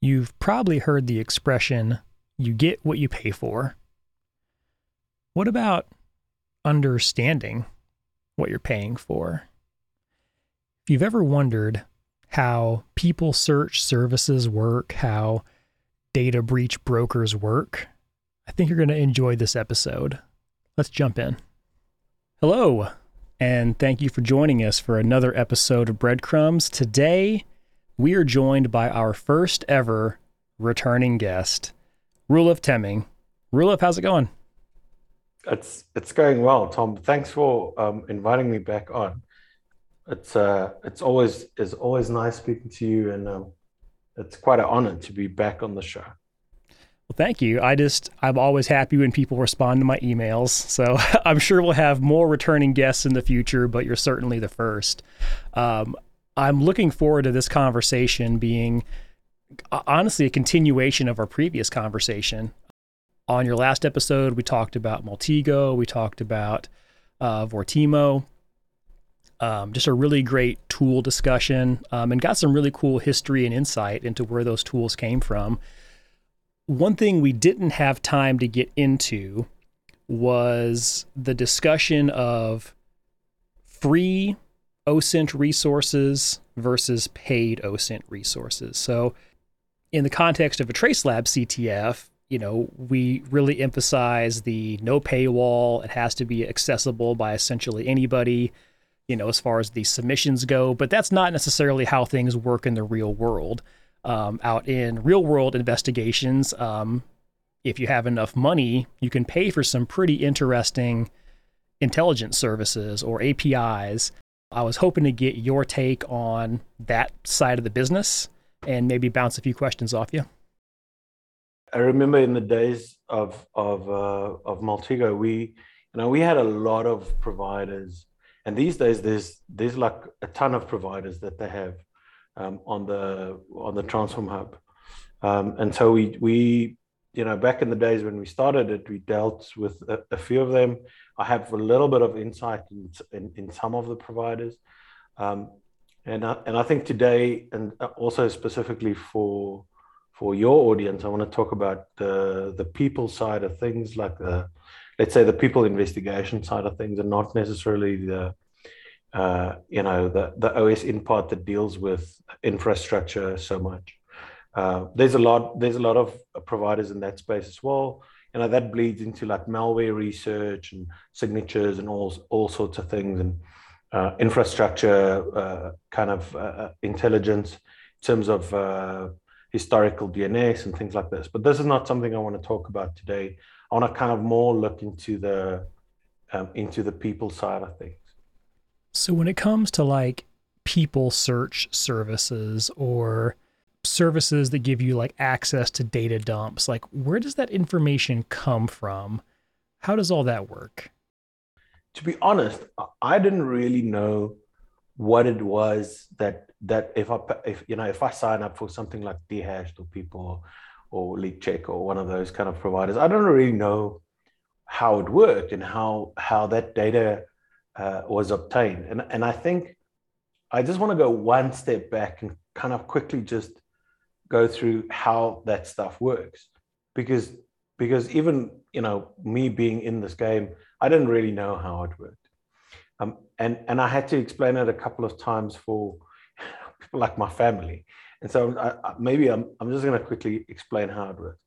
You've probably heard the expression, you get what you pay for. What about understanding what you're paying for? If you've ever wondered how people search services work, how data breach brokers work, I think you're going to enjoy this episode. Let's jump in. Hello, and thank you for joining us for another episode of Breadcrumbs. Today, we are joined by our first ever returning guest, Roelof Temmingh. Roelof, how's it going? It's it's going well, Tom. Thanks for um, inviting me back on. It's uh it's always it's always nice speaking to you, and um, it's quite an honor to be back on the show. Well, thank you. I just I'm always happy when people respond to my emails. So I'm sure we'll have more returning guests in the future, but you're certainly the first. Um, I'm looking forward to this conversation being honestly a continuation of our previous conversation. On your last episode, we talked about Maltego, we talked about uh, Vortimo, um, just a really great tool discussion, um, and got some really cool history and insight into where those tools came from. One thing we didn't have time to get into was the discussion of free OSINT resources versus paid OSINT resources. So, in the context of a TraceLab CTF, you know, we really emphasize the no paywall. It has to be accessible by essentially anybody, you know, as far as the submissions go. But that's not necessarily how things work in the real world. Um, out in real world investigations, um, if you have enough money, you can pay for some pretty interesting intelligence services or APIs I was hoping to get your take on that side of the business and maybe bounce a few questions off you. I remember in the days of of uh, of Maltego, we you know we had a lot of providers, and these days there's there's like a ton of providers that they have um, on the on the Transform Hub, um, and so we we you know back in the days when we started it, we dealt with a, a few of them. I have a little bit of insight in, in, in some of the providers. Um, and, I, and I think today, and also specifically for, for your audience, I want to talk about the, the people side of things, like the, let's say the people investigation side of things, and not necessarily the, uh, you know, the, the OSINT part that deals with infrastructure so much. Uh, there's a lot, there's a lot of providers in that space as well you know that bleeds into like malware research and signatures and all all sorts of things and uh, infrastructure uh, kind of uh, uh intelligence in terms of uh, historical DNS and things like this. But this is not something I want to talk about today. I want to kind of more look into the um, into the people side of things. So when it comes to like people search services or services that give you like access to data dumps like where does that information come from? How does all that work? To be honest i didn't really know what it was that that if i if you know if i sign up for something like DeHashed or people or leak check or one of those kind of providers i don't really know how it worked and how how that data uh, was obtained. And and i think i just want to go one step back and kind of quickly just go through how that stuff works. Because because even you know me being in this game i didn't really know how it worked. Um, and and i had to explain it a couple of times for people like my family. And so I, maybe i'm, I'm just going to quickly explain how it works.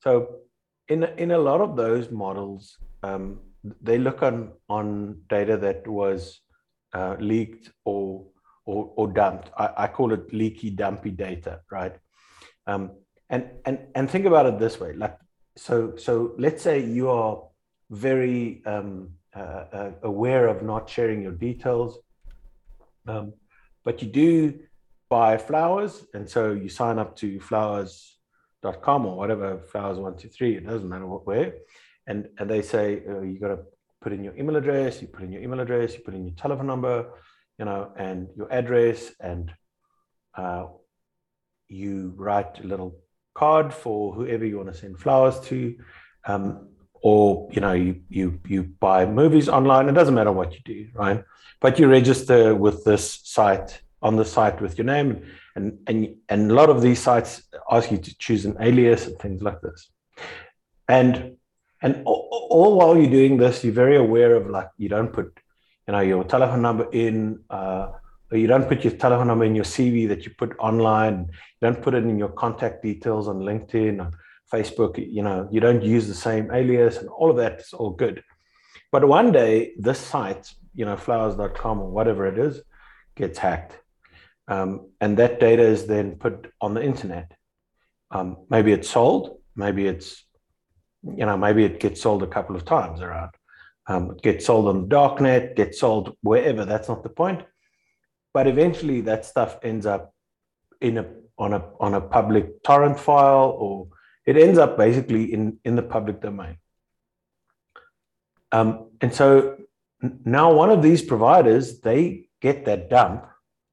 So in in a lot of those models um, they look on on data that was uh, leaked or or, or dumped. I, I call it leaky dumpy data right um, and and and think about it this way: like so so let's say you are very um, uh, uh, aware of not sharing your details, um, but you do buy flowers, and so you sign up to flowers.com or whatever flowers one two three. It doesn't matter what where, and and they say uh, you got to put in your email address. You put in your email address. You put in your telephone number, you know, and your address and uh, you write a little card for whoever you want to send flowers to, um, or you know you you you buy movies online. It doesn't matter what you do, right? But you register with this site on the site with your name, and and and a lot of these sites ask you to choose an alias and things like this. And and all, all while you're doing this, you're very aware of like you don't put, you know, your telephone number in. Uh, you don't put your telephone number in your CV that you put online. You don't put it in your contact details on LinkedIn, on Facebook. You know, you don't use the same alias, and all of that is all good. But one day, this site, you know, flowers.com or whatever it is, gets hacked. Um, and that data is then put on the internet. Um, maybe it's sold, maybe it's, you know, maybe it gets sold a couple of times around. Um, gets sold on the darknet, gets sold wherever. That's not the point. But eventually, that stuff ends up in a on a on a public torrent file, or it ends up basically in in the public domain. Um, and so now one of these providers they get that dump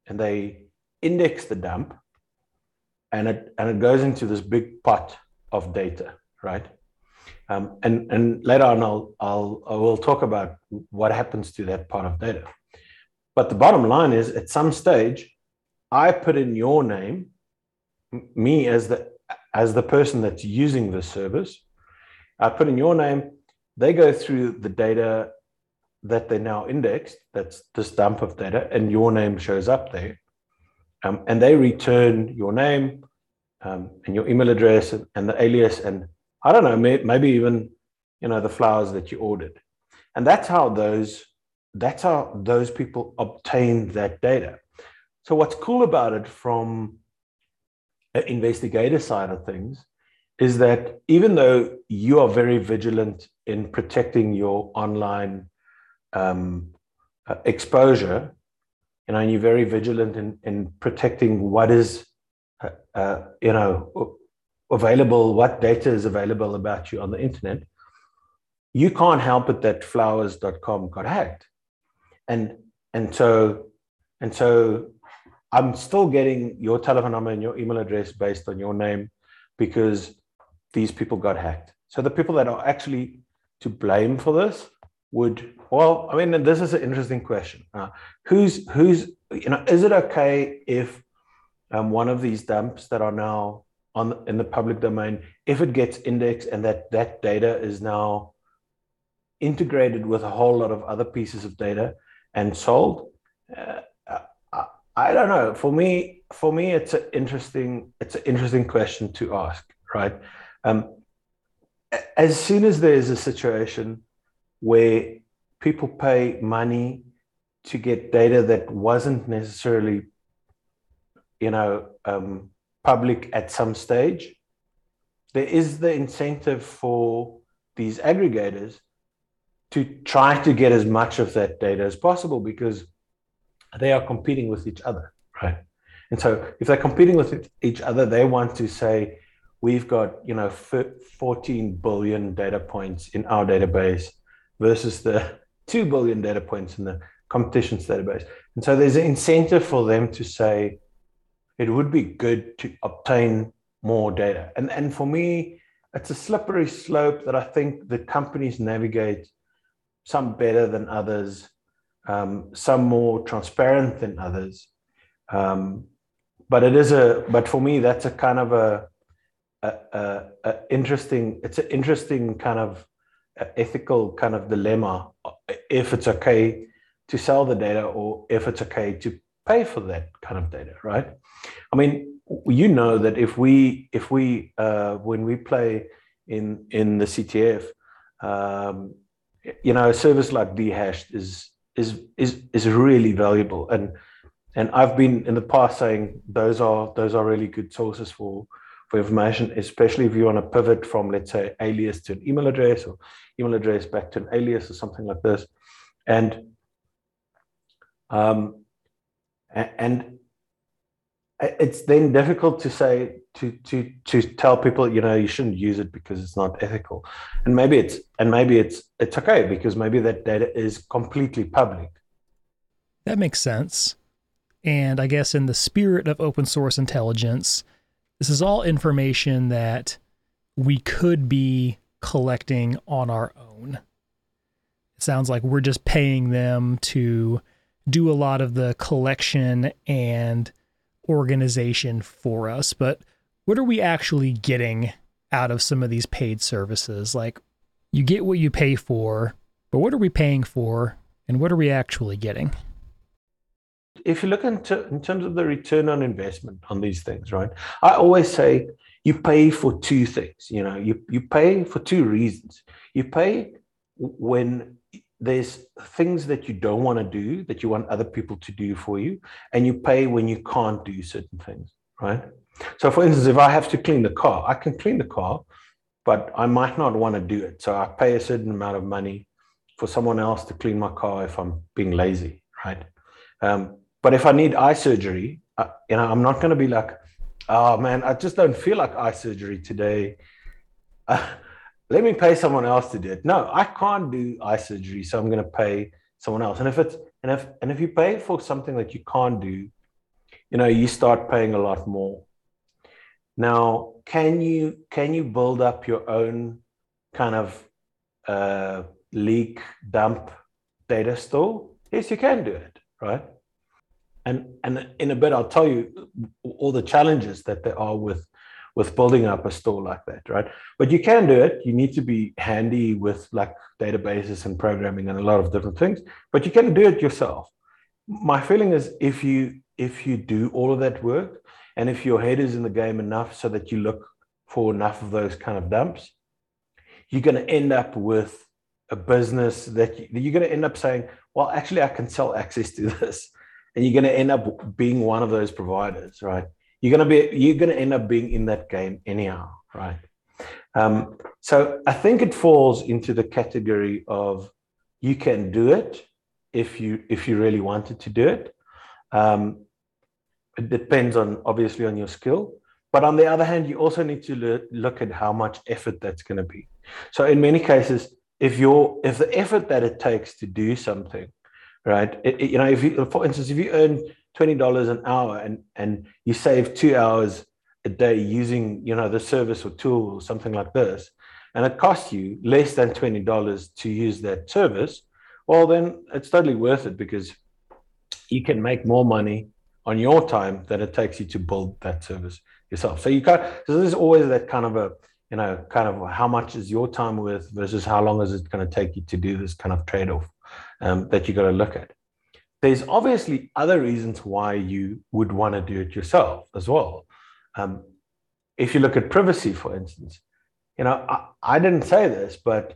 and they index the dump and it and it goes into this big pot of data right um, and and later on I'll I'll I will talk about what happens to that pot of data but the bottom line is at some stage I put in your name me as the as the person that's using the service I put in your name they go through the data that they now indexed, that's this dump of data, and your name shows up there. Um, and they return your name um, and your email address and, and, the alias, and I don't know, may, maybe even you know the flowers that you ordered. And that's how those that's how those people obtain that data. So what's cool about it from an investigator side of things is that even though you are very vigilant in protecting your online um, uh, exposure, you know, and you're very vigilant in, in protecting what is, uh, uh, you know, available, what data is available about you on the internet, you can't help it that flowers.com got hacked. And, and so, and so I'm still getting your telephone number and your email address based on your name because these people got hacked. So the people that are actually to blame for this would well i mean this is an interesting question uh, who's who's you know is it okay if um, one of these dumps that are now on in the public domain if it gets indexed and that that data is now integrated with a whole lot of other pieces of data and sold. Uh, I, I don't know. For me for me it's an interesting it's an interesting question to ask right? Um, as soon as there's a situation where people pay money to get data that wasn't necessarily, you know, um, public at some stage, there is the incentive for these aggregators to try to get as much of that data as possible because they are competing with each other, right? And so if they're competing with each other, they want to say, we've got, you know, 14 billion data points in our database versus the 2 billion data points in the competitions database. And so there's an incentive for them to say it would be good to obtain more data. And, and for me, it's a slippery slope that I think the companies navigate some better than others, um, some more transparent than others. Um, but it is a, but for me, that's a kind of a, a, a, a interesting, it's an interesting kind of ethical kind of dilemma if it's okay to sell the data or if it's okay to pay for that kind of data right i mean you know that if we if we uh, when we play in in the ctf um, you know a service like DeHashed is is is is really valuable and and i've been in the past saying those are those are really good sources for for information, especially if you want to pivot from, let's say, alias to an email address or email address back to an alias or something like this. And um, and it's then difficult to say to to to tell people you know you shouldn't use it because it's not ethical and maybe it's and maybe it's it's okay because maybe that data is completely public that makes sense and i guess in the spirit of open source intelligence this is all information that we could be collecting on our own. It sounds like we're just paying them to do a lot of the collection and organization for us. But what are we actually getting out of some of these paid services? Like you get what you pay for, but what are we paying for and what are we actually getting? If you look into in terms of the return on investment on these things, right? I always say you pay for two things. You know, you, you pay for two reasons. You pay when there's things that you don't want to do that you want other people to do for you, and you pay when you can't do certain things, right? So, for instance, if I have to clean the car, I can clean the car, but I might not want to do it. So I pay a certain amount of money for someone else to clean my car if I'm being lazy, right? Um, but if I need eye surgery, I, you know, I'm not going to be like, oh man, I just don't feel like eye surgery today. Uh, let me pay someone else to do it. No, I can't do eye surgery, so I'm going to pay someone else. And if it's and if and if you pay for something that you can't do, you know, you start paying a lot more. Now, can you can you build up your own kind of uh, leak dump data store? Yes, you can do it, right? And and in a bit, I'll tell you all the challenges that there are with with building up a store like that, right? But you can do it. You need to be handy with like databases and programming and a lot of different things, but you can do it yourself. My feeling is if you if you do all of that work and if your head is in the game enough so that you look for enough of those kind of dumps, you're going to end up with a business that you, are going to end up saying, well, actually, I can sell access to this. And you're going to end up being one of those providers, right? You're going to be, you're going to end up being in that game anyhow, right? Um, so I think it falls into the category of you can do it if you if you really wanted to do it. Um, it depends on obviously on your skill. But on the other hand you also need to lo- look at how much effort that's going to be. So in many cases if you're if the effort that it takes to do something right it, it, you know if you for instance if you earn $20 an hour and and you save two hours a day using you know the service or tool or something like this and it costs you less than $20 to use that service well then it's totally worth it because you can make more money on your time that it takes you to build that service yourself. So you can't. So there's always that kind of a you know kind of how much is your time worth versus how long is it going to take you to do this kind of trade off um, that you got to look at. There's obviously other reasons why you would want to do it yourself as well. Um, if you look at privacy, for instance, you know I, I didn't say this, but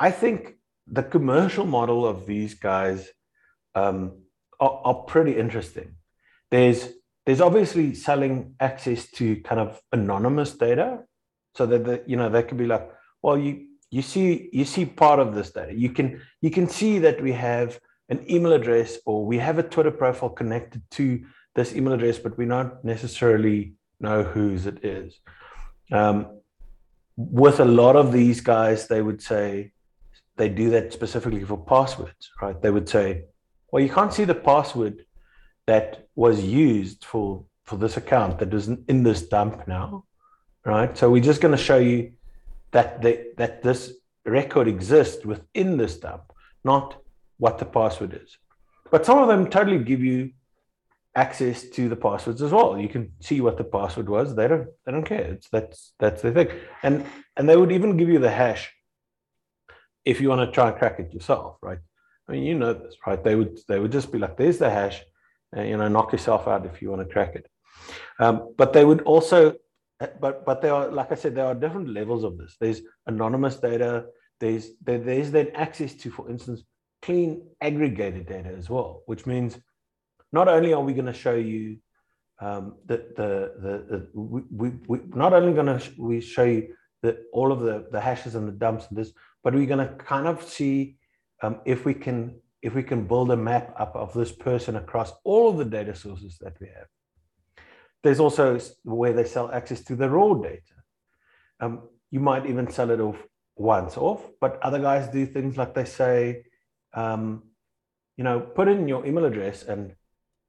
I think the commercial model of these guys um, are, are pretty interesting there's there's obviously selling access to kind of anonymous data, so that the, you know they could be like, well, you you see you see part of this data. You can you can see that we have an email address or we have a Twitter profile connected to this email address, but we don't necessarily know whose it is. Um, with a lot of these guys, they would say they do that specifically for passwords, right? They would say, well, you can't see the password that was used for for this account that is in this dump now, right? So we're just going to show you that the, that this record exists within this dump, not what the password is. But some of them totally give you access to the passwords as well. You can see what the password was. They don't they don't care. It's that's that's the thing. And and they would even give you the hash if you want to try and crack it yourself, right? I mean, you know this, right? They would they would just be like, there's the hash you know, knock yourself out if you want to crack it. Um, but they would also, uh, but but there are, like I said, there are different levels of this. There's anonymous data. There's there, there's then access to, for instance, clean aggregated data as well, which means not only are we going to show you um, the, the, the, the we, we, we not only going to sh- we show you the, all of the, the hashes and the dumps and this, but we're going to kind of see um, if we can if we can build a map up of this person across all of the data sources that we have. There's also where they sell access to the raw data. Um, you might even sell it off once off, but other guys do things like they say, um, you know, put in your email address and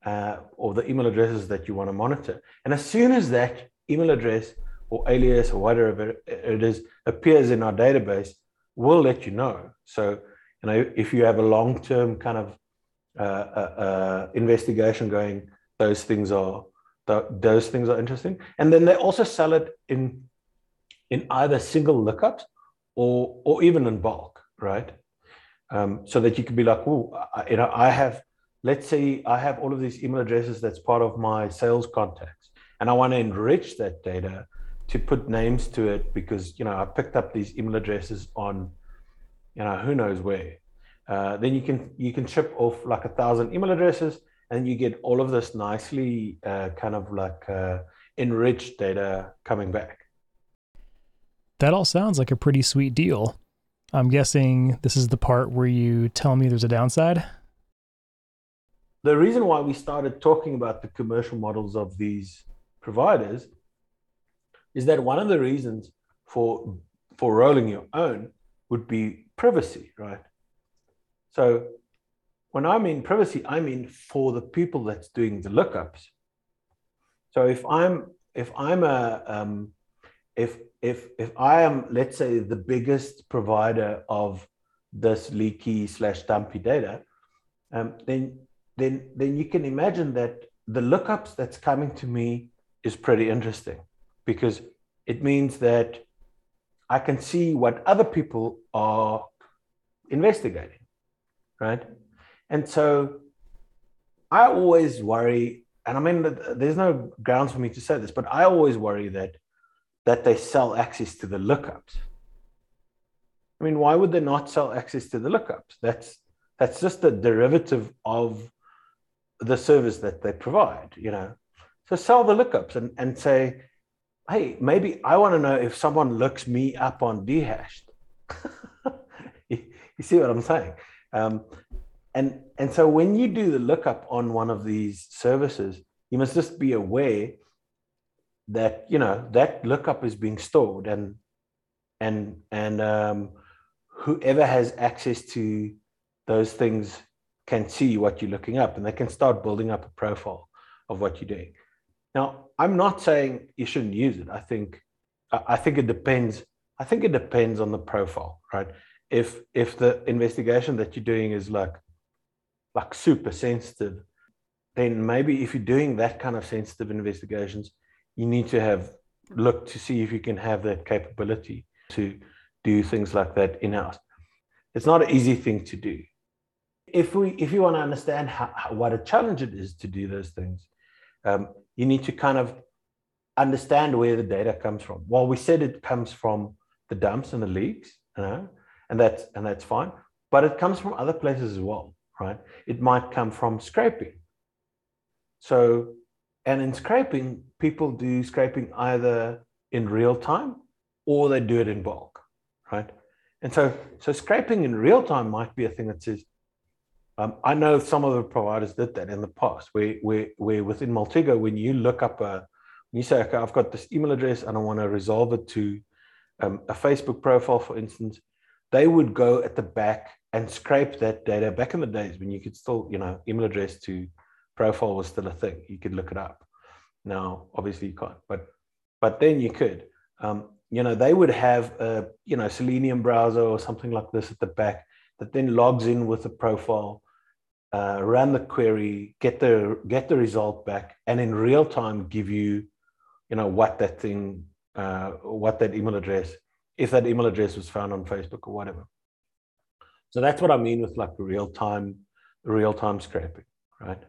uh, or the email addresses that you want to monitor. And as soon as that email address or alias or whatever it is appears in our database, we'll let you know. So you know, if you have a long-term kind of uh, uh, uh, investigation going, those things are th- those things are interesting. And then they also sell it in in either single lookups or or even in bulk, right? Um, so that you could be like, oh, you know, I have, let's say I have all of these email addresses that's part of my sales contacts, and I want to enrich that data to put names to it because you know I picked up these email addresses on, you know, who knows where. Uh, then you can you can chip off like a thousand email addresses, and you get all of this nicely uh, kind of like uh, enriched data coming back. That all sounds like a pretty sweet deal. I'm guessing this is the part where you tell me there's a downside. The reason why we started talking about the commercial models of these providers is that one of the reasons for for rolling your own would be privacy, right? So when I mean privacy, I mean for the people that's doing the lookups. So if I'm if I'm a um, if if if I am, let's say, the biggest provider of this leaky slash dumpy data, um, then then then you can imagine that the lookups that's coming to me is pretty interesting because it means that I can see what other people are investigating, right? And so I always worry, and I mean, there's no grounds for me to say this, but I always worry that that they sell access to the lookups. I mean, why would they not sell access to the lookups? That's that's just a derivative of the service that they provide, you know. So sell the lookups and, and say, hey, maybe I want to know if someone looks me up on DeHashed. you, see what I'm saying? Um, and and so when you do the lookup on one of these services, you must just be aware that you know that lookup is being stored and and and um, whoever has access to those things can see what you're looking up and they can start building up a profile of what you're doing. Now i'm not saying you shouldn't use it. I think i think it depends i think it depends on the profile right if if the investigation that you're doing is like like super sensitive then maybe if you're doing that kind of sensitive investigations you need to have look to see if you can have that capability to do things like that in house. It's not an easy thing to do. If we if you want to understand how, how, what a challenge it is to do those things, um, you need to kind of understand where the data comes from. Well, we said it comes from the dumps and the leaks, you know, and that's and that's fine. But it comes from other places as well, right? It might come from scraping. So and in scraping, people do scraping either in real time or they do it in bulk, right? And so, so scraping in real time might be a thing that says, um, I know some of the providers did that in the past, where, where, where within Maltego, when you look up a, you say, okay, I've got this email address and I want to resolve it to um, a Facebook profile, for instance, they would go at the back and scrape that data back in the days when you could still, you know, email address to profile was still a thing. You could look it up. Now, obviously, you can't, but but then you could. Um, you know, they would have a you know Selenium browser or something like this at the back that then logs in with the profile, uh, run the query, get the get the result back, and in real time give you, you know, what that thing, uh, what that email address, if that email address was found on Facebook or whatever. So that's what I mean with like real time, real time scraping, right?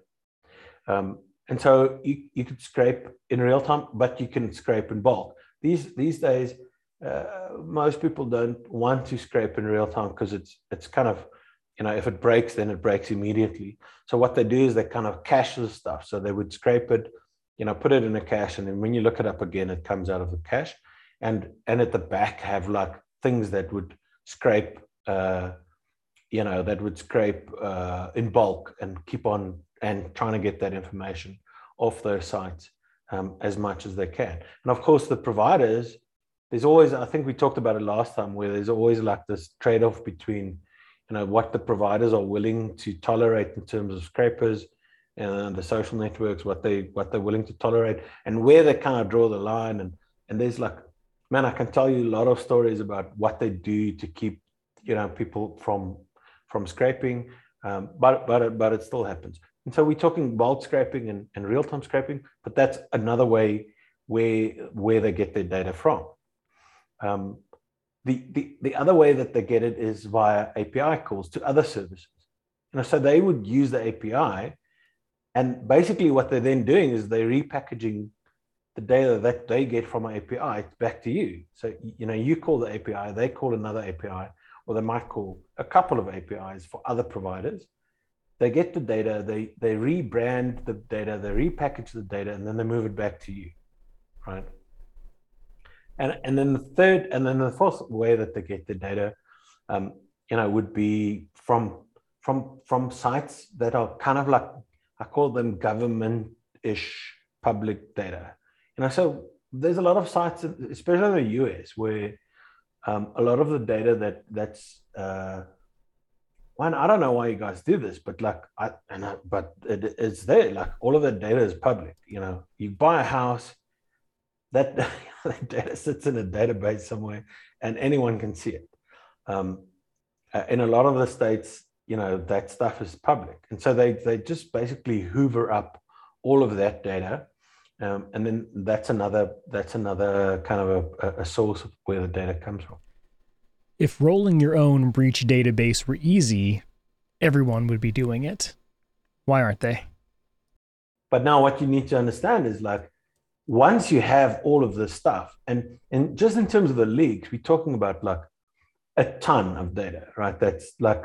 Um, and so you, you could scrape in real time, but you can scrape in bulk. These these days, uh, most people don't want to scrape in real time because it's it's kind of you know if it breaks then it breaks immediately. So what they do is they kind of cache the stuff. So they would scrape it, you know, put it in a cache, and then when you look it up again, it comes out of the cache. And and at the back have like things that would scrape. Uh, you know that would scrape uh, in bulk and keep on and trying to get that information off those sites um, as much as they can. And of course, the providers, there's always, I think we talked about it last time, where there's always like this trade off between, you know, what the providers are willing to tolerate in terms of scrapers and the social networks, what they what they're willing to tolerate, and where they kind of draw the line. And and there's like, man, I can tell you a lot of stories about what they do to keep, you know, people from from scraping um, but but but it still happens. And so we're talking bulk scraping and, and real-time scraping, but that's another way where where they get their data from. Um, the, the, the other way that they get it is via API calls to other services. You know, so they would use the API, and basically what they're then doing is they're repackaging the data that they get from an API back to you. So you know, you call the API, they call another API, or they might call a couple of APIs for other providers. They get the data, they they rebrand the data, they repackage the data, and then they move it back to you, right? And and then the third, and then the fourth way that they get the data, um, you know, would be from from from sites that are kind of like I call them government-ish public data. You so there's a lot of sites, especially in the US, where um, a lot of the data that that's uh, one. I don't know why you guys do this, but like I and I, but it, it's there. Like all of the data is public. You know, you buy a house, that, that data sits in a database somewhere, and anyone can see it. Um, uh, in a lot of the states, you know that stuff is public and so they they just basically hoover up all of that data um, and then that's another that's another kind of a, a source of where the data comes from if rolling your own breach database were easy everyone would be doing it why aren't they but now what you need to understand is like once you have all of this stuff and and just in terms of the leaks we're talking about like a ton of data right that's like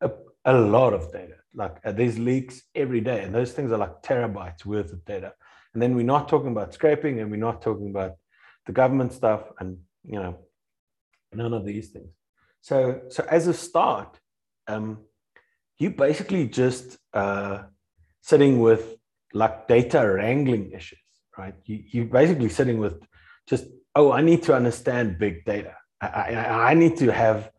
a, a lot of data. Like uh, there's leaks every day, and those things are like terabytes worth of data. And then we're not talking about scraping, and we're not talking about the government stuff, and you know, none of these things. So, so as a start, um, you basically just uh, sitting with like data wrangling issues, right? You, you're basically sitting with just, oh, I need to understand big data. I, I, I need to have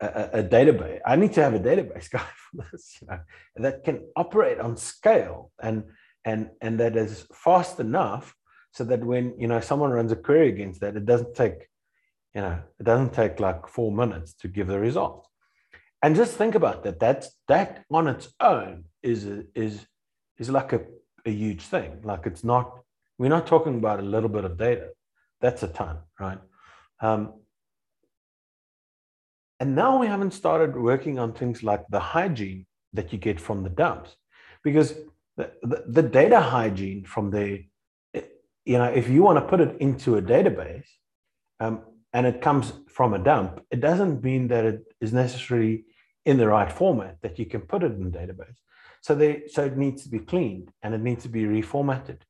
a, a, database. I need to have a database guy for this, you know, that can operate on scale and and and that is fast enough so that when you know someone runs a query against that, it doesn't take, you know, it doesn't take like four minutes to give the result. And just think about that. That's that on its own is is is like a, a huge thing. Like it's not. We're not talking about a little bit of data. That's a ton, right? Um, and now we haven't started working on things like the hygiene that you get from the dumps, because the, the, data hygiene from the, you know, if you want to put it into a database um, and it comes from a dump, it doesn't mean that it is necessarily in the right format that you can put it in the database. So they, so it needs to be cleaned and it needs to be reformatted,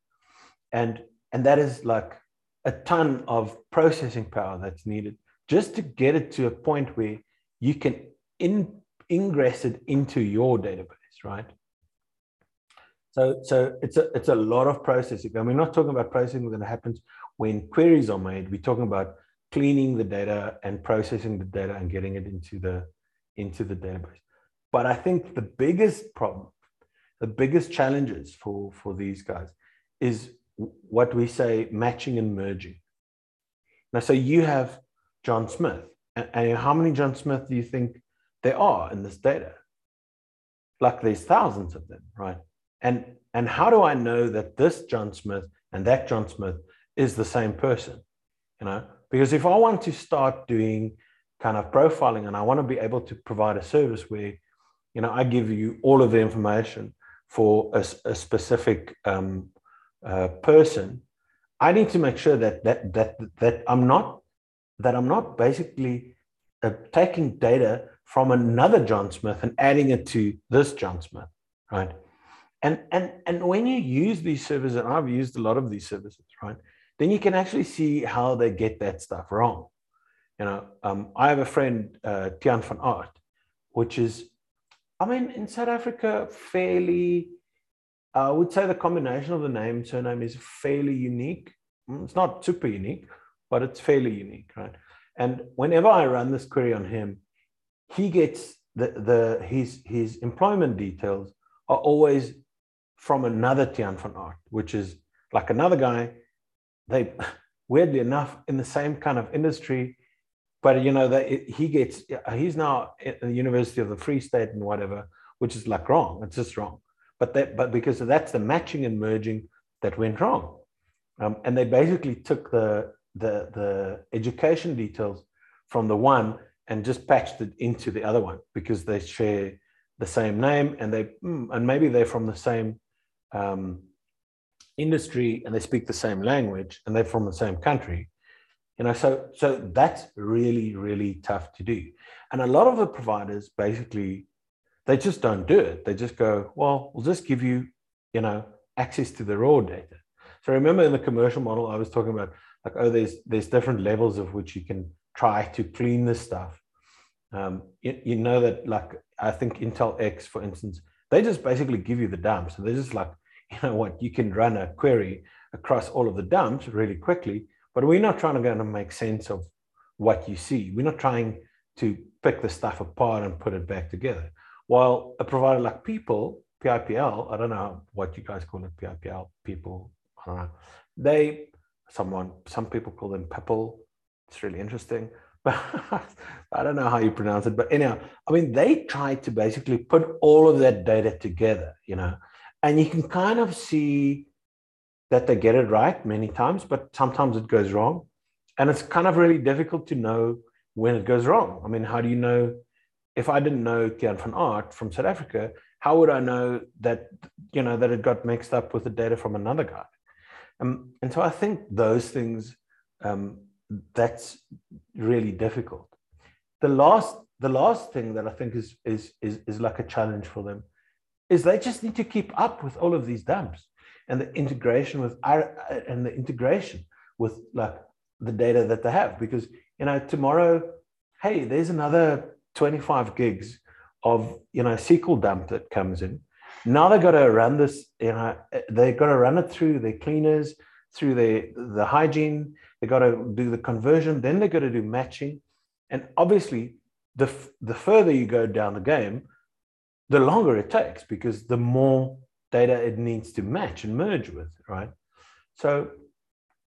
and and that is like a ton of processing power that's needed just to get it to a point where you can in, ingress it into your database, right? So, so it's a it's a lot of processing. And we're not talking about processing that happens when queries are made. We're talking about cleaning the data and processing the data and getting it into the into the database. But I think the biggest problem, the biggest challenges for for these guys is what we say matching and merging. Now, so you have John Smith. And, and how many John Smith do you think there are in this data? Like there's thousands of them, right? And and how do I know that this John Smith and that John Smith is the same person? You know, because if I want to start doing kind of profiling and I want to be able to provide a service where, you know, I give you all of the information for a, a specific um, uh, person, I need to make sure that that that that I'm not that I'm not basically uh, taking data from another John Smith and adding it to this John Smith, right? And and and when you use these services, and I've used a lot of these services, right? Then you can actually see how they get that stuff wrong. You know, um, I have a friend, uh, Tian van Art, which is, I mean, in South Africa, fairly. I would say the combination of the name surname is fairly unique. Mm, it's not super unique, but it's fairly unique, right? And whenever I run this query on him, he gets the, the his his employment details are always from another Tian van Art, which is like another guy. They weirdly enough in the same kind of industry, but you know that he gets he's now at the University of the Free State and whatever, which is like wrong. It's just wrong. but that but because that's the matching and merging that went wrong. Um, and they basically took the, the, the education details from the one and just patched it into the other one because they share the same name and they hmm, and maybe they're from the same um, industry and they speak the same language and they're from the same country. You know so so that's really really tough to do. And a lot of the providers basically they just don't do it. They just go well we'll just give you you know access to the raw data. So remember in the commercial model i was talking about like oh there's there's different levels of which you can try to clean this stuff. Um, you, you know that like i think intel x for instance they just basically give you the dump. So they're just like you know what you can run a query across all of the dumps really quickly but we're not trying to go and make sense of what you see. We're not trying to pick the stuff apart and put it back together. While a provider like people pipl i don't know what you guys call it pipl people i don't know. They someone some people call them people. It's really interesting but I don't know how you pronounce it. But anyhow, I mean, they try to basically put all of that data together, you know, and you can kind of see that they get it right many times, but sometimes it goes wrong. And it's kind of really difficult to know when it goes wrong. I mean, how do you know if I didn't know Tian van Art from South Africa, how would I know that, you know, that it got mixed up with the data from another guy? Um, and so I think those things, um, that's really difficult. The last, the last thing that I think is, is, is, is like a challenge for them is they just need to keep up with all of these dumps and the integration with and the integration with like the data that they have. Because you know tomorrow hey there's another 25 gigs of you know SQL dump that comes in. Now they've got to run this you know they've got to run it through their cleaners through the the hygiene. They've got to do the conversion. Then they've got to do matching. And obviously the the further you go down the game the longer it takes because the more data it needs to match and merge with, right? So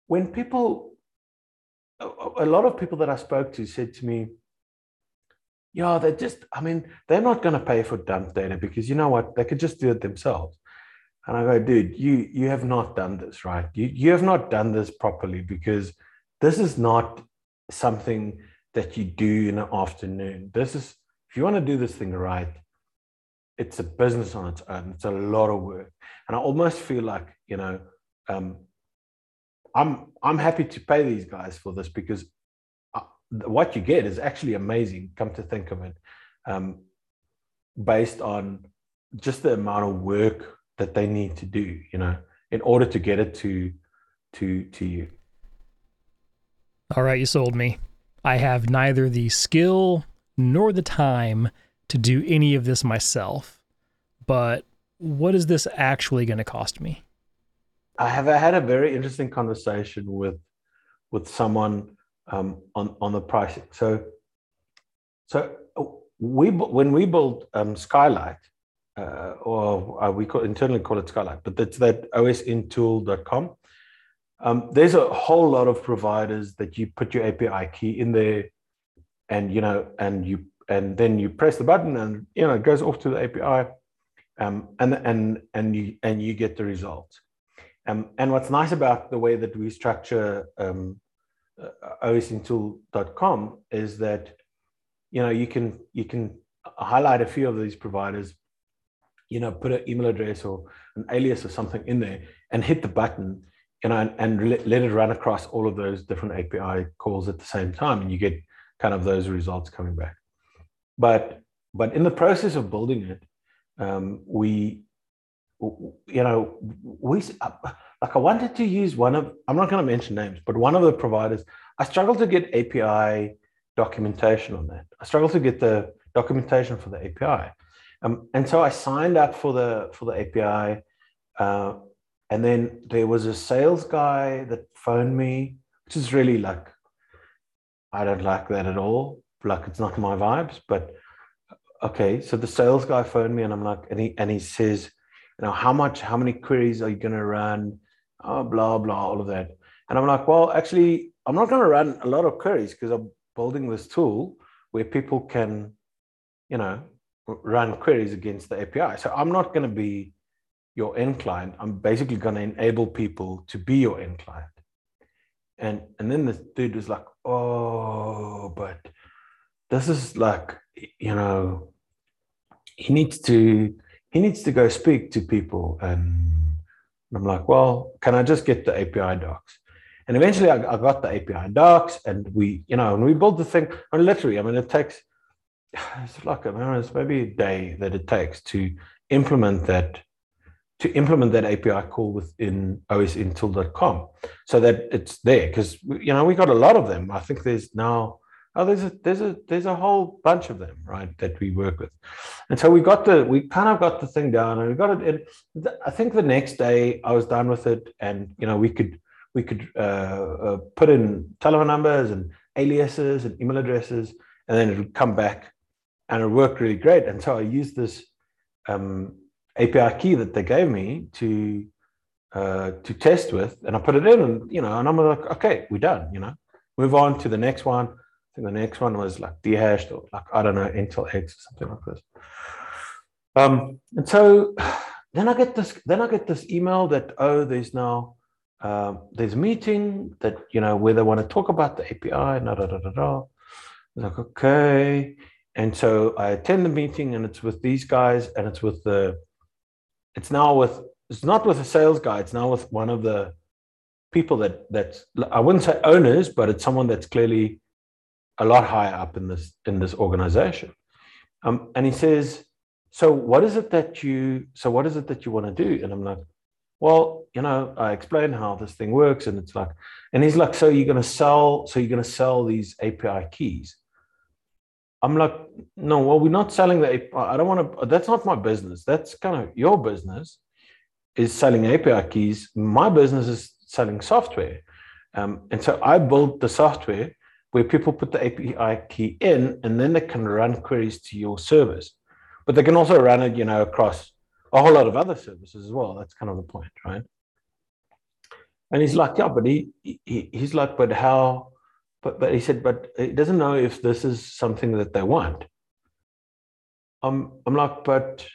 when people, a lot of people that I spoke to said to me, yeah, they're just, I mean, they're not going to pay for dump data because you know what? They could just do it themselves. And I go, dude, you you have not done this right. You you have not done this properly because this is not something that you do in an afternoon. This is if you want to do this thing right, it's a business on its own. It's a lot of work, and I almost feel like you know, um, I'm I'm happy to pay these guys for this because I, uh, what you get is actually amazing. Come to think of it, um, based on just the amount of work that they need to do, you know, in order to get it to to to you. All right, you sold me. I have neither the skill nor the time to do any of this myself, but what is this actually going to cost me? I have I had a very interesting conversation with with someone um, on on the pricing. So, so we when we built um, Skylight, uh, or uh, we call, internally call it Skylight, but that's that osintool.com. Um, there's a whole lot of providers that you put your API key in there, and you know, and you and then you press the button and you know it goes off to the API um, and and and you and you get the result. Um, and what's nice about the way that we structure um, uh, osintool.com is that you know you can you can highlight a few of these providers, you know, put an email address or an alias or something in there and hit the button, you know, and, and let, let it run across all of those different API calls at the same time, and you get kind of those results coming back but but in the process of building it um, we you know we like i wanted to use one of i'm not going to mention names but one of the providers i struggled to get api documentation on that. I struggled to get the documentation for the api um, and so i signed up for the for the api uh, and then there was a sales guy that phoned me which is really like i don't like that at all like it's not my vibes. But okay, so the sales guy phoned me and I'm like, and he and he says, you know, how much, how many queries are you gonna run? Oh, blah, blah, all of that. And I'm like, well, actually, I'm not gonna run a lot of queries because I'm building this tool where people can, you know, run queries against the API. So I'm not gonna be your end client. I'm basically to enable people to be your end client. And and then the dude was like, oh, but this is like, you know, he needs to he needs to go speak to people. And I'm like, well, can I just get the API docs? And eventually I, I got the API docs and we, you know, and we built the thing. And literally, I mean, it takes it's like I mean, it's maybe a day that it takes to implement that to implement that API call within osintool.com so that it's there because you know we got a lot of them. I think there's now oh there's a there's a there's a whole bunch of them right that we work with, and so we got the we kind of got the thing down and we got it. In, I think the next day I was done with it, and you know we could we could uh, uh, put in telephone numbers and aliases and email addresses, and then it would come back, and it worked really great. And so I used this. Um, API key that they gave me to uh, to test with, and I put it in, and you know, and I'm like, okay, we're done. You know, move on to the next one. Think the next one was like DeHashed or like I don't know Intel X or something like this. Um, and so then I get this, then I get this email that oh, there's now uh, there's a meeting that you know where they want to talk about the API. Da, da, da, da, da. Like okay, and so I attend the meeting, and it's with these guys, and it's with the it's now with it's not with a sales guy it's now with one of the people that that's i wouldn't say owners but it's someone that's clearly a lot higher up in this in this organization um, and he says so what is it that you so what is it that you want to do and i'm like well you know i explain how this thing works and it's like and he's like so you're going to sell so you're going to sell these api keys I'm like, no, well, we're not selling the API. I don't want to, that's not my business. That's kind of your business is selling API keys. My business is selling software. Um, and so I built the software where people put the API key in and then they can run queries to your service. But they can also run it, you know, across a whole lot of other services as well. That's kind of the point, right? And he's like, yeah, but he, he he's like, but how but, but he said, but he doesn't know if this is something that they want. I'm, I'm like, but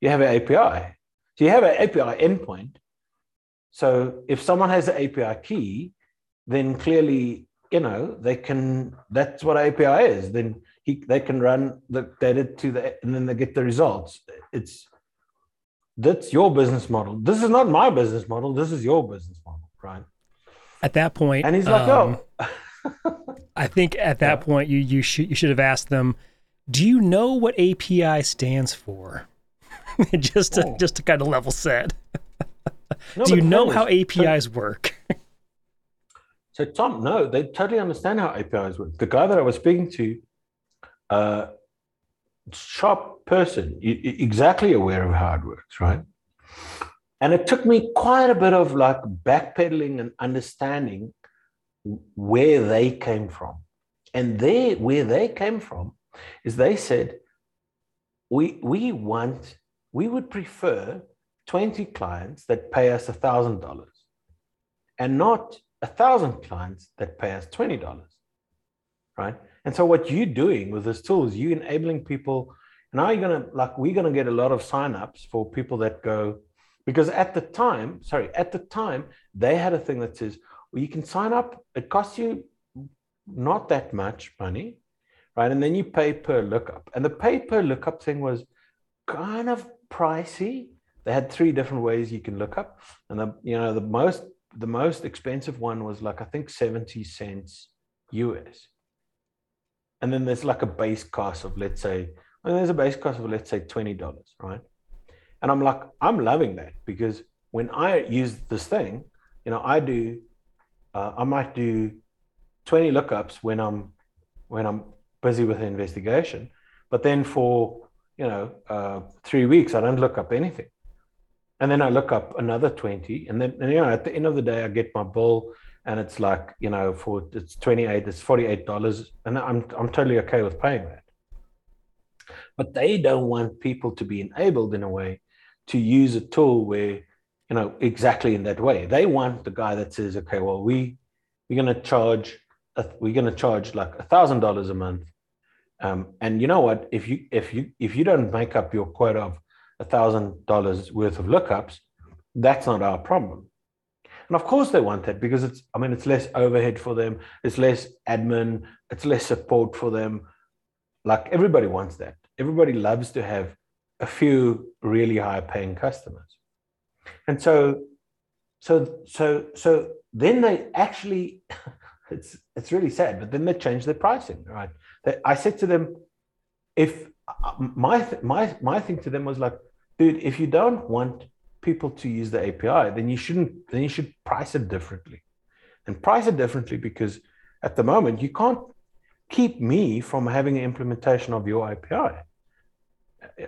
you have an API. So you have an API endpoint. So if someone has an API key, then clearly, you know, they can, that's what API is. Then he, they can run the data to the, and then they get the results. It's, that's your business model. This is not my business model. This is your business model, right? At that point, and he's like, um, oh, I think at that yeah. point you you should you should have asked them, "Do you know what API stands for?" just to oh. just to kind of level set. no, Do you know how APIs work? so Tom, no, they totally understand how APIs work. The guy that I was speaking to, uh, sharp person, exactly aware of how it works, right? And it took me quite a bit of like backpedaling and understanding where they came from. And they, where they came from is they said, we, we want, we would prefer 20 clients that pay us $1,000 and not a thousand clients that pay us $20. Right. And so what you're doing with this tool is you enabling people. And now you're gonna like we're gonna get a lot of signups for people that go because at the time, sorry, at the time they had a thing that says, well, you can sign up. It costs you not that much money, right? And then you pay per lookup. And the pay per lookup thing was kind of pricey. They had three different ways you can look up, and the you know the most the most expensive one was like I think seventy cents US. And then there's like a base cost of let's say, well, there's a base cost of let's say twenty dollars, right? And I'm like, I'm loving that because when I use this thing, you know, I do uh, I might do 20 lookups when I'm when I'm busy with the investigation, but then for you know uh, three weeks I don't look up anything, and then I look up another 20, and then and, you know at the end of the day I get my bill and it's like you know for it's 28 it's 48 dollars and I'm I'm totally okay with paying that. But they don't want people to be enabled in a way to use a tool where you know, exactly in that way. They want the guy that says, okay, well, we we're going to charge we're going to charge like a thousand dollars a month. Um, and you know what? If you if you if you don't make up your quota of a thousand dollars worth of lookups, that's not our problem. And of course they want that because it's, I mean, it's less overhead for them, it's less admin, it's less support for them. Like everybody wants that. Everybody loves to have a few really high paying customers. And so, so, so, so then they actually, it's, it's really sad, but then they change their pricing, right? I said to them, if uh, my, my, my thing to them was like, dude, if you don't want people to use the API, then you shouldn't, then you should price it differently. And price it differently because at the moment you can't keep me from having an implementation of your API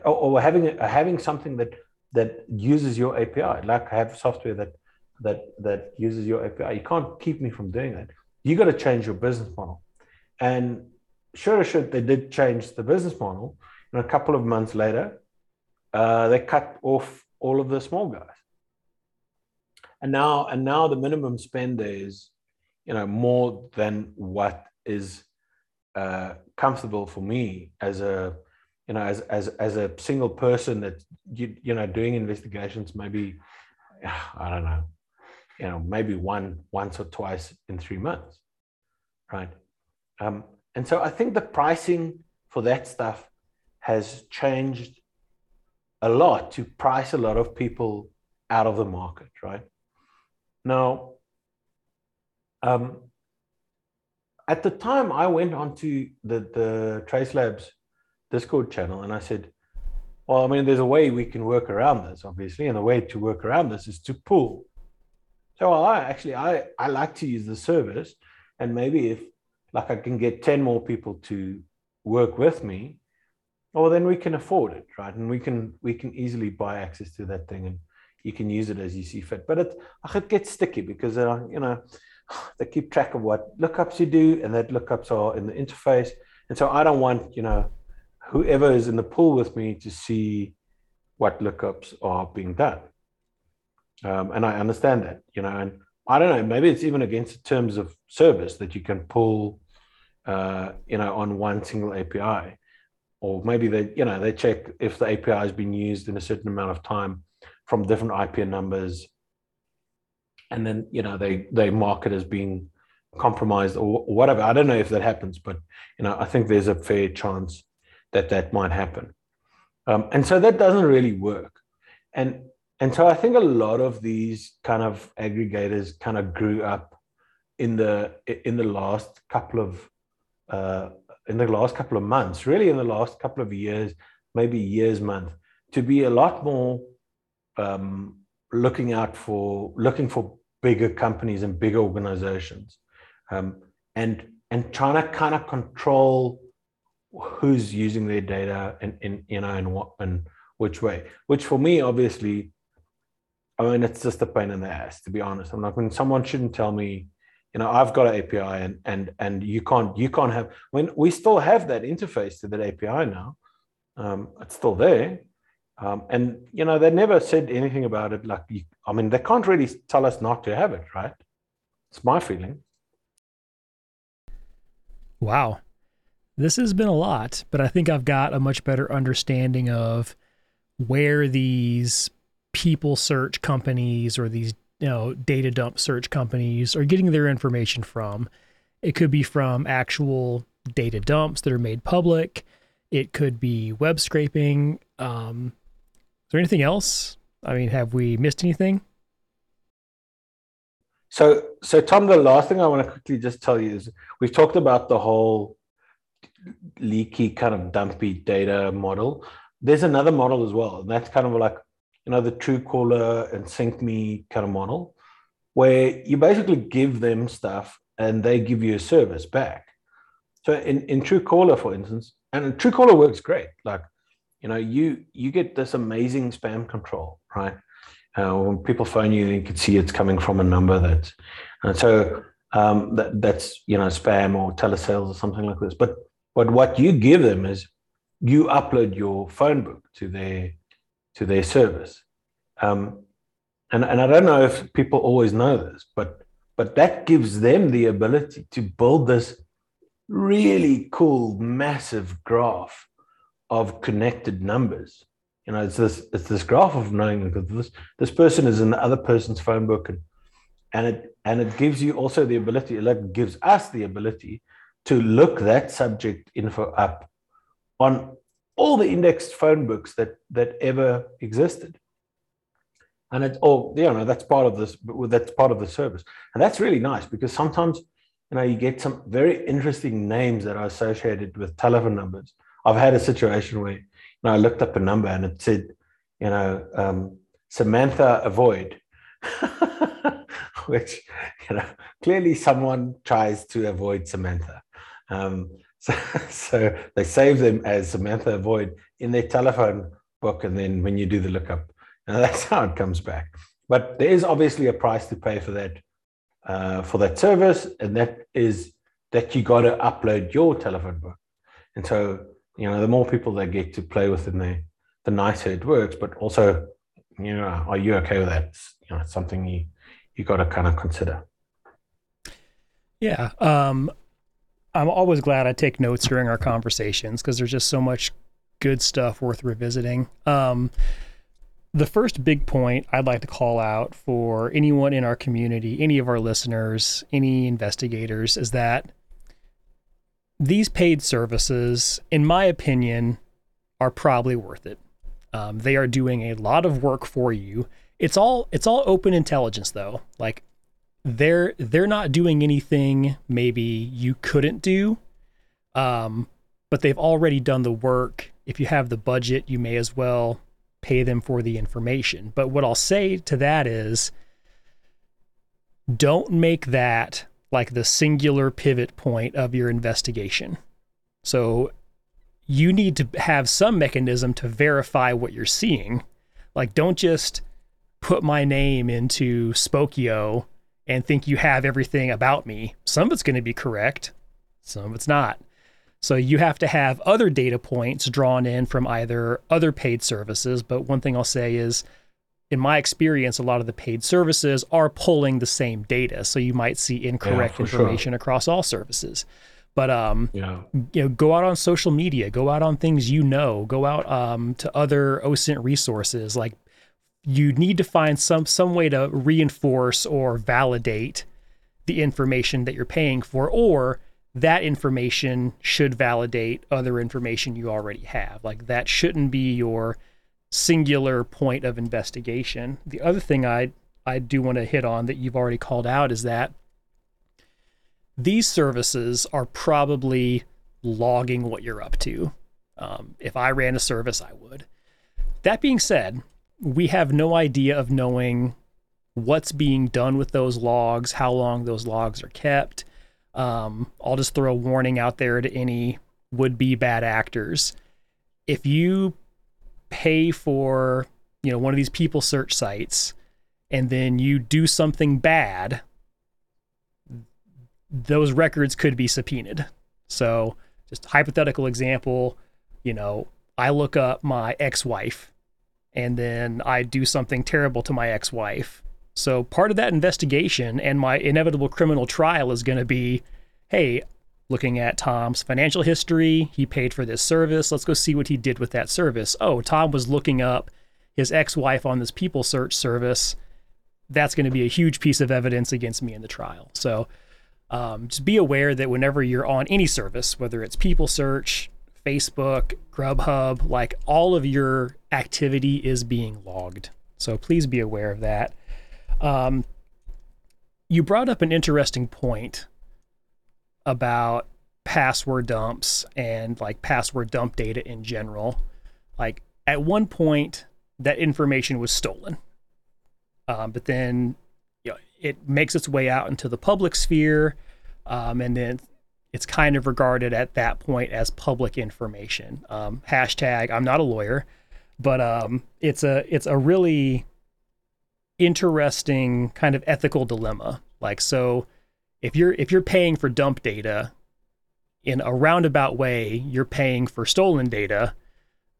or, or having having something that that uses your API. Like I have software that that that uses your API. You can't keep me from doing that. You got to change your business model. And sure shit, they did change the business model. And a couple of months later, uh, they cut off all of the small guys. And now, and now the minimum spend is, you know, more than what is uh, comfortable for me as a, you know, as as as a single person that you you know doing investigations maybe, I don't know, you know, maybe one once or twice in three months, right? Um, and so I think the pricing for that stuff has changed a lot to price a lot of people out of the market, right? Now, um, at the time, I went onto the, the Trace Labs Discord channel and I said, well, I mean, there's a way we can work around this, obviously, and the way to work around this is to pool. So I actually I, I like to use the service, and maybe if like I can get 10 more people to work with me, well then we can afford it right? And we can we can easily buy access to that thing and you can use it as you see fit. But it it gets sticky because uh, you know they keep track of what lookups you do and that lookups are in the interface. And so i don't want you know whoever is in the pool with me to see what lookups are being done. Um, and i understand that you know and i don't know maybe it's even against the terms of service that you can pull uh, you know on one single api or maybe they you know they check if the API has been used in a certain amount of time from different IP numbers, and then you know they they mark it as being compromised or, whatever. I don't know if that happens, but you know I think there's a fair chance that that might happen, um, and so that doesn't really work, and and so I think a lot of these kind of aggregators kind of grew up in the in the last couple of uh, in the last couple of months, really in the last couple of years, maybe years, month, to be a lot more um, looking out for looking for bigger companies and bigger organizations, um, and and trying to kind of control who's using their data and in you know and what and which way. Which for me, obviously, I mean, it's just a pain in the ass to be honest. I'm like when someone shouldn't tell me you know i've got an api and and and you can't you can't have when we still have that interface to that api now um, it's still there. Um, and you know they never said anything about it like you, i mean they can't really tell us not to have it right? It's my feeling. Wow. This has been a lot but i think i've got a much better understanding of where these people search companies or these you know data dump search companies are getting their information from. It could be from actual data dumps that are made public. It could be web scraping. Um, is there anything else? I mean, have we missed anything? So, so Tom, the last thing I want to quickly just tell you is we've talked about the whole leaky kind of dumpy data model. There's another model as well, and that's kind of like you know, the Truecaller and SyncMe kind of model, where you basically give them stuff and they give you a service back. So in, in Truecaller, for instance, and Truecaller works great. Like, you know, you you get this amazing spam control, right? Uh, when people phone you, you can see it's coming from a number that, and so um, that that's you know spam or telesales or something like this. But but what you give them is you upload your phone book to their to their service. Um, and, and I don't know if people always know this, but but that gives them the ability to build this really cool, massive graph of connected numbers you know, it's this it's this graph of knowing that this this person is in the other person's phone book, and and it and it gives you also the ability, like gives us the ability to look that subject info up on all the indexed phone books that that ever existed. And it's all, you know, that's part of this, that's part of the service. And that's really nice because sometimes, you know, you get some very interesting names that are associated with telephone numbers. I've had a situation where, you know, I looked up a number and it said, you know, um, Samantha avoid, which, you know, clearly someone tries to avoid Samantha. Um, so, so they save them as Samantha Void in their telephone book. And then when you do the lookup, and that's how it comes back. But there is obviously a price to pay for that uh, for that service, and that is that you got to upload your telephone book. And so, you know, the more people they get to play with in there, the nicer it works. But also, you know, are you okay with that? It's, you know, it's something you you got to kind of consider. Yeah, um, I'm always glad I take notes during our conversations because there's just so much good stuff worth revisiting. Um, the first big point I'd like to call out for anyone in our community, any of our listeners, any investigators, is that these paid services, in my opinion, are probably worth it. Um, they are doing a lot of work for you. It's all it's all open intelligence though. Like they're they're not doing anything maybe you couldn't do, um, but they've already done the work. If you have the budget, you may as well pay them for the information. But what I'll say to that is don't make that like the singular pivot point of your investigation. So you need to have some mechanism to verify what you're seeing. Like don't just put my name into Spokeo and think you have everything about me. Some of it's going to be correct, some of it's not. So you have to have other data points drawn in from either other paid services. But one thing I'll say is, in my experience, a lot of the paid services are pulling the same data. So you might see incorrect yeah, information sure. across all services. But um, yeah. you know, go out on social media, go out on things you know, go out um, to other OSINT resources. Like you need to find some some way to reinforce or validate the information that you're paying for, or that information should validate other information you already have. Like that shouldn't be your singular point of investigation. The other thing I I do want to hit on that you've already called out is that these services are probably logging what you're up to. Um, if I ran a service, I would. That being said, we have no idea of knowing what's being done with those logs, how long those logs are kept um, I'll just throw a warning out there to any would be bad actors. If you pay for, you know, one of these people search sites and then you do something bad, those records could be subpoenaed. So, just hypothetical example, you know, I look up my ex-wife and then I do something terrible to my ex-wife so part of that investigation and my inevitable criminal trial is going to be, hey, looking at Tom's financial history, he paid for this service. Let's go see what he did with that service. Oh, Tom was looking up his ex-wife on this people search service. That's going to be a huge piece of evidence against me in the trial. So um, just be aware that whenever you're on any service, whether it's people search, Facebook, Grubhub, like all of your activity is being logged. So please be aware of that. Um, you brought up an interesting point about password dumps and like password dump data in general. Like at one point, that information was stolen, um, but then you know, it makes its way out into the public sphere, um, and then it's kind of regarded at that point as public information. Um, hashtag I'm not a lawyer, but um, it's a it's a really interesting kind of ethical dilemma. Like so if you're if you're paying for dump data in a roundabout way, you're paying for stolen data.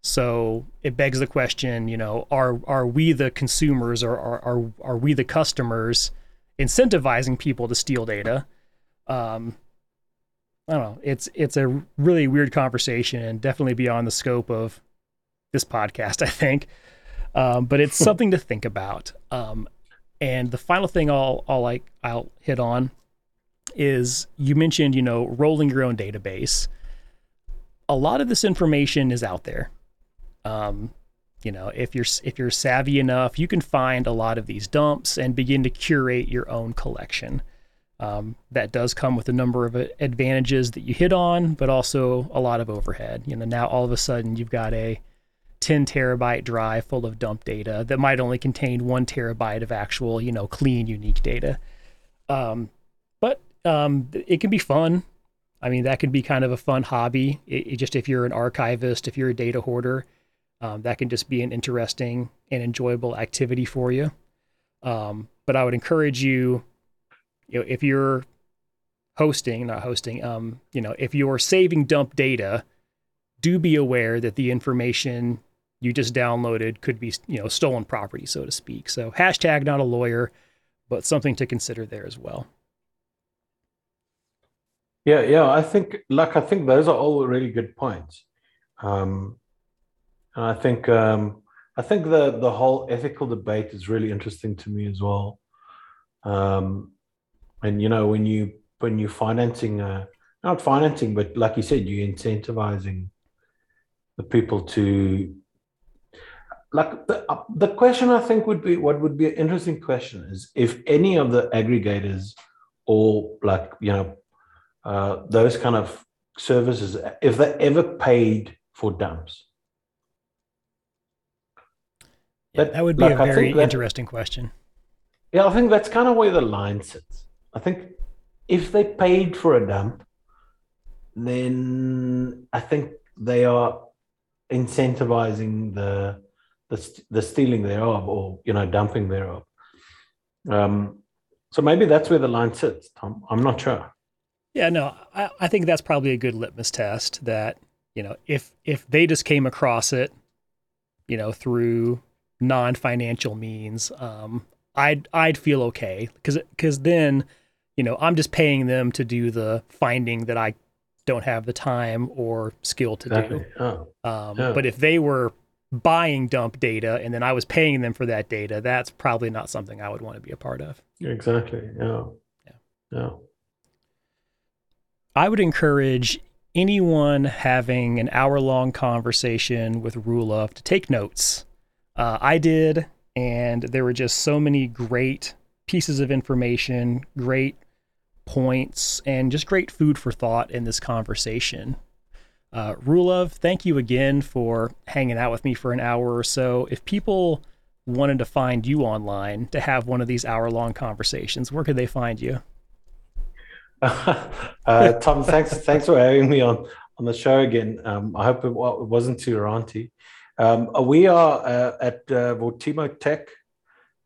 So it begs the question, you know, are are we the consumers or are are, are we the customers incentivizing people to steal data? Um, I don't know. It's it's a really weird conversation and definitely beyond the scope of this podcast, I think. Um, but it's something to think about. Um, and the final thing I'll I'll like I'll hit on is you mentioned you know rolling your own database. A lot of this information is out there. Um, you know, if you're if you're savvy enough, you can find a lot of these dumps and begin to curate your own collection. Um, that does come with a number of advantages that you hit on, but also a lot of overhead. You know, now all of a sudden you've got a 10 terabyte drive full of dump data that might only contain one terabyte of actual, you know, clean, unique data. Um, but um, it can be fun. I mean, that can be kind of a fun hobby. It, it just if you're an archivist, if you're a data hoarder, um, that can just be an interesting and enjoyable activity for you. Um, but I would encourage you, you know, if you're hosting, not hosting, um, you know, if you're saving dump data, do be aware that the information you just downloaded could be, you know, stolen property, so to speak. So hashtag not a lawyer, but something to consider there as well. Yeah, yeah, I think, like, I think those are all really good points. Um, and I think, um, I think the the whole ethical debate is really interesting to me as well. Um, and you know, when you when you financing, uh, not financing, but like you said, you're incentivizing the people to like the, uh, the question i think would be what would be an interesting question is if any of the aggregators or like you know uh, those kind of services if they ever paid for dumps. Yeah, that, that would be like, a very that, interesting question. Yeah i think that's kind of where the line sits i think if they paid for a dump then i think they are incentivizing the the, the stealing thereof or you know dumping thereof. Um, so maybe that's where the line sits, Tom. I'm not sure. Yeah, no, I, I think that's probably a good litmus test that you know if if they just came across it, you know, through non-financial means, um, I'd I'd feel okay because because then you know I'm just paying them to do the finding that I don't have the time or skill to exactly. do. Oh. Um, yeah. But if they were buying dump data and then I was paying them for that data, that's probably not something I would want to be a part of. Exactly. Yeah. Yeah. Yeah. I would encourage anyone having an hour long conversation with Roelof to take notes. Uh, I did, and there were just so many great pieces of information, great points, and just great food for thought in this conversation. Uh, Roelof, thank you again for hanging out with me for an hour or so. If people wanted to find you online to have one of these hour long conversations, where could they find you? uh, Tom, thanks thanks for having me on on the show again. Um, I hope it, it, wasn't too ranty. Um, we are uh, at uh, Vortimo Tech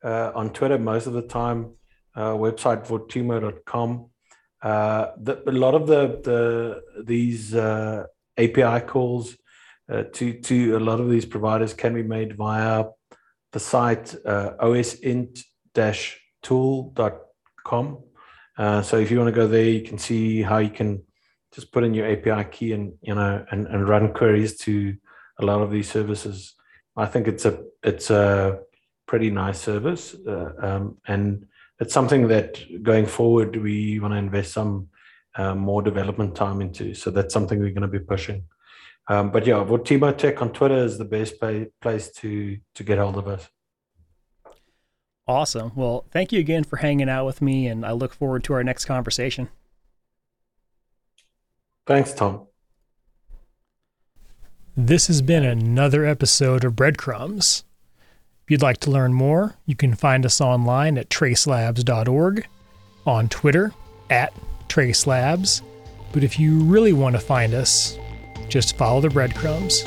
uh, on Twitter most of the time. Uh, website vortimo.com. Uh, the, a lot of the the these uh, API calls uh, to to a lot of these providers can be made via the site uh, osint-tool.com. Uh, so if you want to go there, you can see how you can just put in your API key and you know and, and run queries to a lot of these services. I think it's a it's a pretty nice service, um, and it's something that going forward we want to invest some uh, more development time into. So that's something we're going to be pushing. Um, but yeah, Vortimo Tech on Twitter is the best pay, place to to get hold of us. Awesome. Well, thank you again for hanging out with me, and I look forward to our next conversation. Thanks, Tom. This has been another episode of Breadcrumbs. If you'd like to learn more, you can find us online at tracelabs.org, on Twitter at tracelabs. But if you really want to find us, just follow the breadcrumbs.